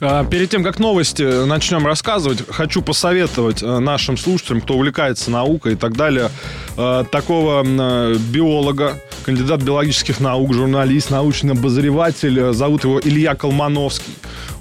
А, Перед тем, как новости начнем рассказывать, хочу посоветовать э, нашим слушателям, кто увлекается наукой и так далее, э, такого э, биолога, кандидат биологических наук, журналист, научный обозреватель, э, зовут его Илья Колмановский.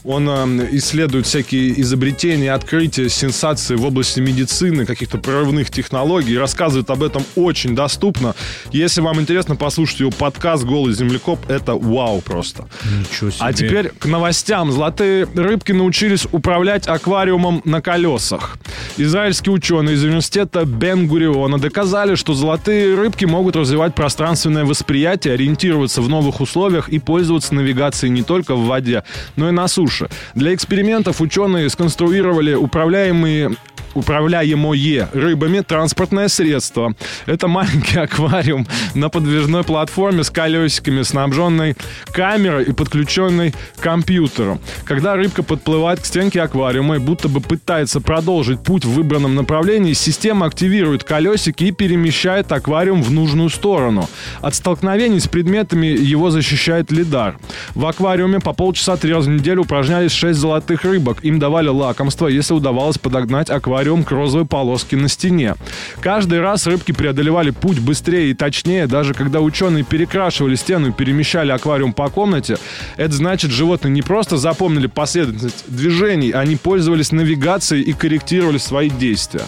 Он э, исследует всякие изобретения, открытия, сенсации в области медицины, каких-то прорывных технологий, рассказывает об этом очень доступно. Если вам интересно послушать его подкаст «Голый землекоп», это вау просто. Ничего себе. А теперь к новостям. Золотые рыбки научились управлять аквариумом на колесах. Израильские ученые из университета Бен-Гуриона доказали, что золотые рыбки могут развивать пространственное восприятие, ориентироваться в новых условиях и пользоваться навигацией не только в воде, но и на суше. Для экспериментов ученые сконструировали управляемые управляемое рыбами транспортное средство. Это маленький аквариум на подвижной платформе с колесиками, снабженной камерой и подключенной к компьютеру. Когда рыбка подплывает к стенке аквариума и будто бы пытается продолжить путь в выбранном направлении, система активирует колесики и перемещает аквариум в нужную сторону. От столкновений с предметами его защищает лидар. В аквариуме по полчаса три раза в неделю упражнялись 6 золотых рыбок. Им давали лакомство, если удавалось подогнать аквариум к розовой полоске на стене. Каждый раз рыбки преодолевали путь быстрее и точнее, даже когда ученые перекрашивали стену и перемещали аквариум по комнате. Это значит, животные не просто запомнили последовательность движений, они пользовались навигацией и корректировали свои действия.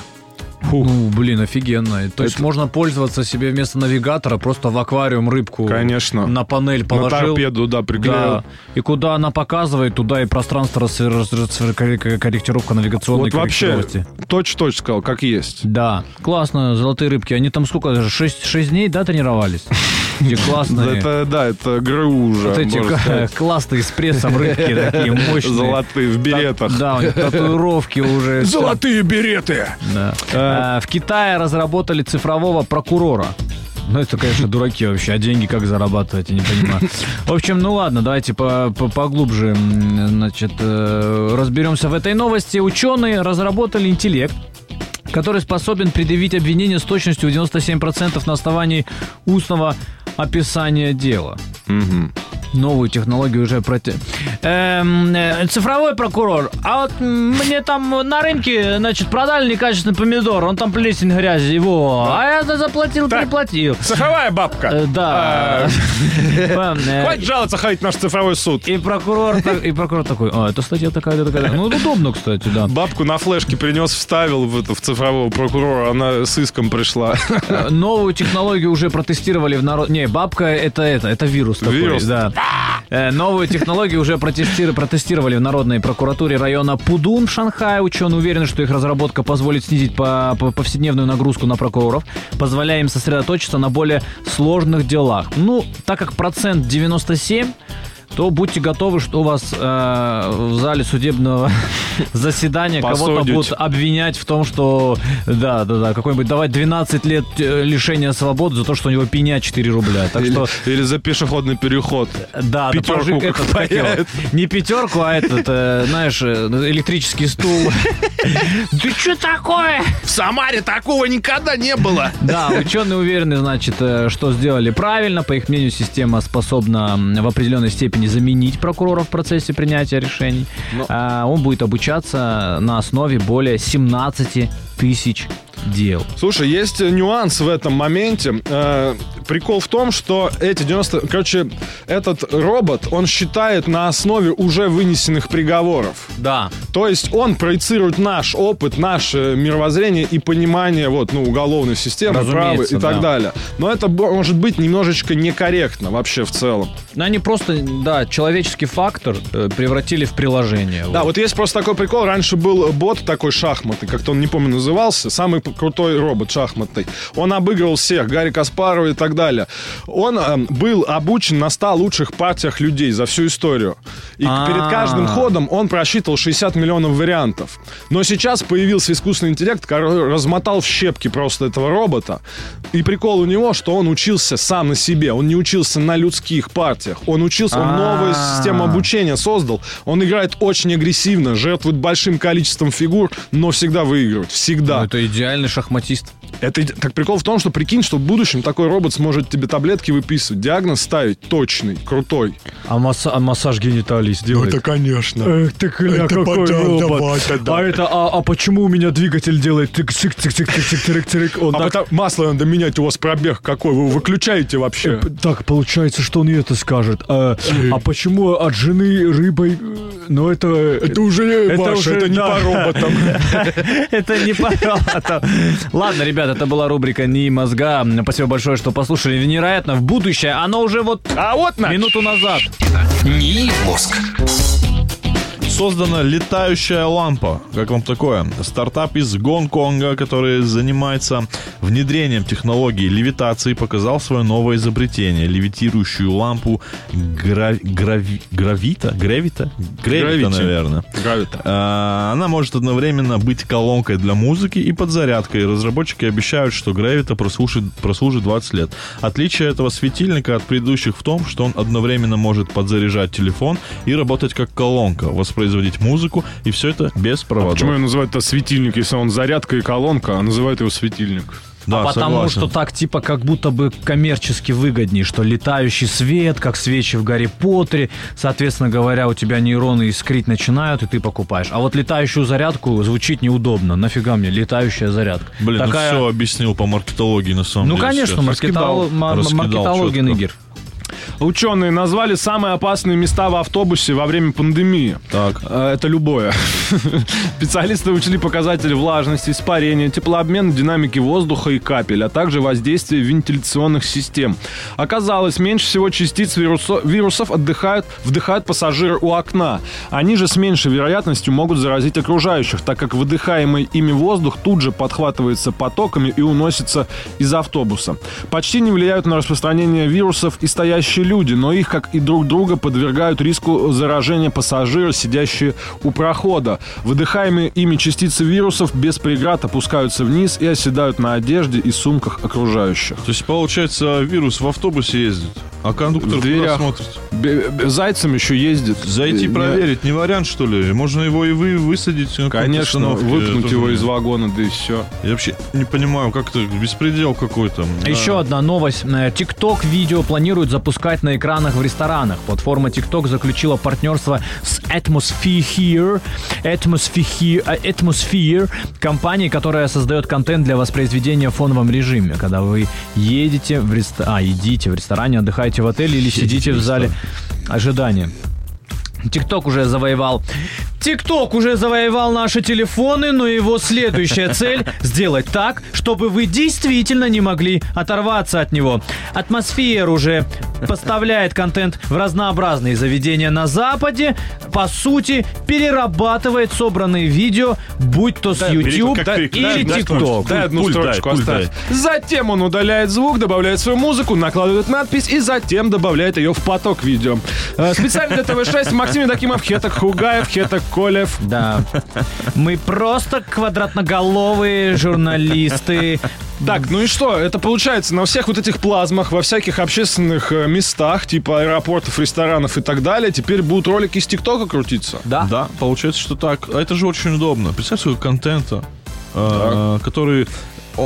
Ну, блин, офигенно. То есть можно пользоваться себе вместо навигатора, просто в аквариум рыбку Конечно. на панель положил. На торпеду, да, приклеил. Да. И куда она показывает, туда и пространство корректировка навигационной Вот вообще, точь-точь сказал, как есть. Да, классно, золотые рыбки. Они там сколько, 6, 6 дней, да, тренировались? Эти классные. Это, да, это ГРУ уже, Вот эти классные с прессом рыбки такие мощные. Золотые в беретах. Да, татуировки уже. Золотые береты! Да. А, В Китае разработали цифрового прокурора. Ну, это, конечно, дураки вообще. А деньги как зарабатывать, я не понимаю. В общем, ну ладно, давайте по- по- поглубже, значит, э, разберемся в этой новости. Ученые разработали интеллект, который способен предъявить обвинение с точностью в 97% на основании устного описания дела. Новую технологию уже проти... Эм, э, цифровой прокурор. А вот мне там на рынке, значит, продали некачественный помидор. Он там плесень грязи, его. А я заплатил, переплатил. Цифровая бабка. Э, Да. Э, Хватит жаловаться, ходить в наш цифровой суд. И прокурор, так- и прокурор такой, а, это статья такая-то, такая Ну, удобно, кстати, да. Бабку на флешке принес, вставил в, это, в цифрового прокурора, она с иском пришла. Э, Новую технологию уже протестировали в народ... Не, бабка это это, это вирус такой, Вирус? да. Э, Новую технологию уже протести- протестировали в Народной прокуратуре района Пудун в Шанхае. Ученые уверены, что их разработка позволит снизить по- по- повседневную нагрузку на прокуроров, позволяя им сосредоточиться на более сложных делах. Ну, так как процент 97, то будьте готовы, что у вас э, в зале судебного заседания кого-то будут обвинять в том, что да, да, да, какой-нибудь давать 12 лет э, лишения свободы за то, что у него пеня 4 рубля. Так Или, что или за пешеходный переход. да, Пятерку да, этот, как его, не пятерку, а этот, э, знаешь, э, электрический стул. Ты что такое? В Самаре такого никогда не было. Да, ученые уверены, значит, э, что сделали правильно. По их мнению, система способна в определенной степени заменить прокурора в процессе принятия решений. А, Он будет обучаться на основе более 17 тысяч дел. Слушай, есть нюанс в этом моменте. Прикол в том, что эти 90... Короче, этот робот, он считает на основе уже вынесенных приговоров. Да. То есть он проецирует наш опыт, наше мировоззрение и понимание вот, ну, уголовной системы, права и Разумеется, так да. далее. Но это может быть немножечко некорректно вообще в целом. Но они просто, да, человеческий фактор э, превратили в приложение. Да, вот есть просто такой прикол. Раньше был бот такой шахматный, как-то он, не помню, назывался. Самый крутой робот шахматный. Он обыгрывал всех. Гарри Каспарова и так далее. Он э, был обучен на 100 лучших партиях людей за всю историю. И А. перед каждым ходом он просчитывал 60 миллионов вариантов. Но сейчас появился искусственный интеллект, который размотал в щепки просто этого робота. И прикол у него, что он учился сам на себе. Он не учился на людских партиях. Он учился, он новую А. систему обучения создал. Он играет очень агрессивно, жертвует большим количеством фигур, но всегда выигрывает. Всегда. Ну, это идеальный шахматист. Это так прикол в том, что прикинь, что в будущем такой робот сможет тебе таблетки выписывать, диагноз ставить точный, крутой. А, масса- а массаж гениталий сделает? конечно. Эх ты, кля, Это какой потом робот. давай, да. А это, а, а почему у меня двигатель делает тык Он А так, потом масло надо менять, у вас пробег какой, вы выключаете вообще. Э, так получается, что он и это скажет. А, а почему от жены рыбой? Ну это... Это уже не Это ваше, уже, это не да. по роботам. Это не пожалуйста. Ладно, ребят, это была рубрика «Не мозга». Спасибо большое, что послушали. Невероятно, в будущее оно уже вот А вот на. минуту назад. НИИ мозг. Создана летающая лампа. Как вам такое? Стартап из Гонконга, который занимается внедрением технологии левитации, показал свое новое изобретение. Левитирующую лампу гра- грави- гравита? Гравита? Гравита, Gravity. наверное. Гравита. А, Она может одновременно быть колонкой для музыки и подзарядкой. Разработчики обещают, что Gravita прослужит, прослужит 20 лет. Отличие этого светильника от предыдущих в том, что он одновременно может подзаряжать телефон и работать как колонка, воспроизводить музыку, и все это без проводов. Почему ее называют это светильник, если он зарядка и колонка, а называют его светильник? Да, а потому согласен. что так типа как будто бы коммерчески выгоднее, что летающий свет, как свечи в Гарри Поттере, соответственно говоря, у тебя нейроны искрить начинают, и ты покупаешь. А вот летающую зарядку звучит неудобно. Нафига мне летающая зарядка? Блин, Такая... ну все объяснил по маркетологии на самом Ну, деле. конечно, сейчас. маркетол... ма- Раскидал маркетология. Нигер. Ученые назвали самые опасные места в автобусе во время пандемии. Так. Э, Это любое. Специалисты учли показатели влажности, испарения, теплообмена, динамики воздуха и капель, а также воздействие вентиляционных систем. Оказалось, меньше всего частиц вирусо- вирусов отдыхают, вдыхают пассажиры у окна. Они же с меньшей вероятностью могут заразить окружающих, так как выдыхаемый ими воздух тут же подхватывается потоками и уносится из автобуса. Почти не влияют на распространение вирусов и стоящие люди, но их, как и друг друга, подвергают риску заражения пассажиры, сидящие у прохода. Выдыхаемые ими частицы вирусов без преград опускаются вниз и оседают на одежде и сумках окружающих. То есть, получается, вирус в автобусе ездит, а кондуктор В куда дверях. Зайцем еще ездит. Зайти Не- проверить, не вариант, что ли? Можно его и вы высадить. Конечно, выпнуть его не- из вагона, да и все. Я вообще не понимаю, как это беспредел какой-то. Еще А, одна новость. Э, TikTok видео планируют запускать на экранах в ресторанах. Платформа TikTok заключила партнерство с Atmosphere, Atmosphere, э, Atmosphere, компанией, которая создает контент для воспроизведения в фоновом режиме. Когда вы едете в ресторан, а, едите в ресторане, отдыхаете в отеле или сидите в зале ожидания. ТикТок уже завоевал. ТикТок уже завоевал наши телефоны, но его следующая цель сделать так, чтобы вы действительно не могли оторваться от него. Атмосфера уже поставляет контент в разнообразные заведения на Западе. По сути, перерабатывает собранные видео, будь то с YouTube как перек- или дай- дай ТикТок. Дай одну Пульт дай, строчку пульт оставь. Затем он удаляет звук, добавляет свою музыку, накладывает надпись и затем добавляет ее в поток видео. Э, Специально для ТВ-6 Максим Евдокимов, Хетак Хугаев, Хетак Колев. Да. Мы просто квадратноголовые журналисты. Так, ну и что? Это получается на всех вот этих плазмах, во всяких общественных э, местах, типа аэропортов, ресторанов и так далее, теперь будут ролики из ТикТока крутиться. Да. Да, получается, что так. А это же очень удобно. Представь, сколько контента, э, который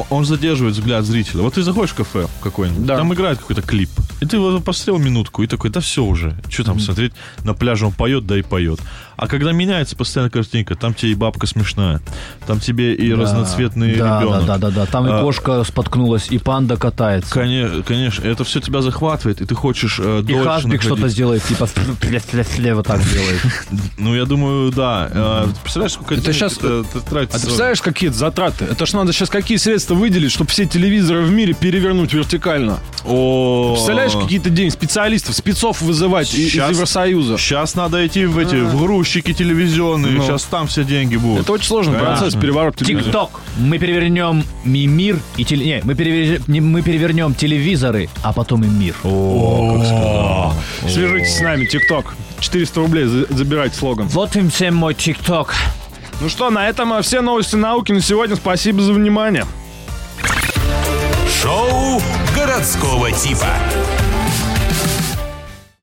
он задерживает взгляд зрителя. Вот ты заходишь в кафе какой-нибудь, Да. там играет какой-то клип, и ты вот посмотрел минутку и такой, да все уже, что там смотреть, на пляже он поет, да и поет. А когда меняется постоянно картинка, там тебе и бабка смешная, там тебе и разноцветный да, ребенок. Да, да, да, да. Там и А, кошка споткнулась, и панда катается. Конечно, конечно, это все тебя захватывает, и ты хочешь э, И Хасбик что-то сделает, типа слева так делает. Ну, я думаю, да. Э, представляешь, сколько Это это тратится? А ты представляешь, какие это затраты? Это ж надо сейчас какие средства выделить, чтобы все телевизоры в мире перевернуть вертикально. О, Представляешь, какие-то деньги, специалистов, спецов вызывать и- из Евросоюза. Сейчас надо идти в эти в грудь перегрузчики телевизионные. Ну. Сейчас там все деньги будут. Это очень сложный процесс, переворот телевизора. ТикТок. Мы перевернем ми- мир и теле... Не, мы, перевер- мы перевернем телевизоры, а потом и мир. Свяжитесь с нами, ТикТок. 400 рублей, за- забирайте слоган. Вот им всем мой ТикТок. Ну что, на этом все новости науки на сегодня. Спасибо за внимание. Шоу городского типа.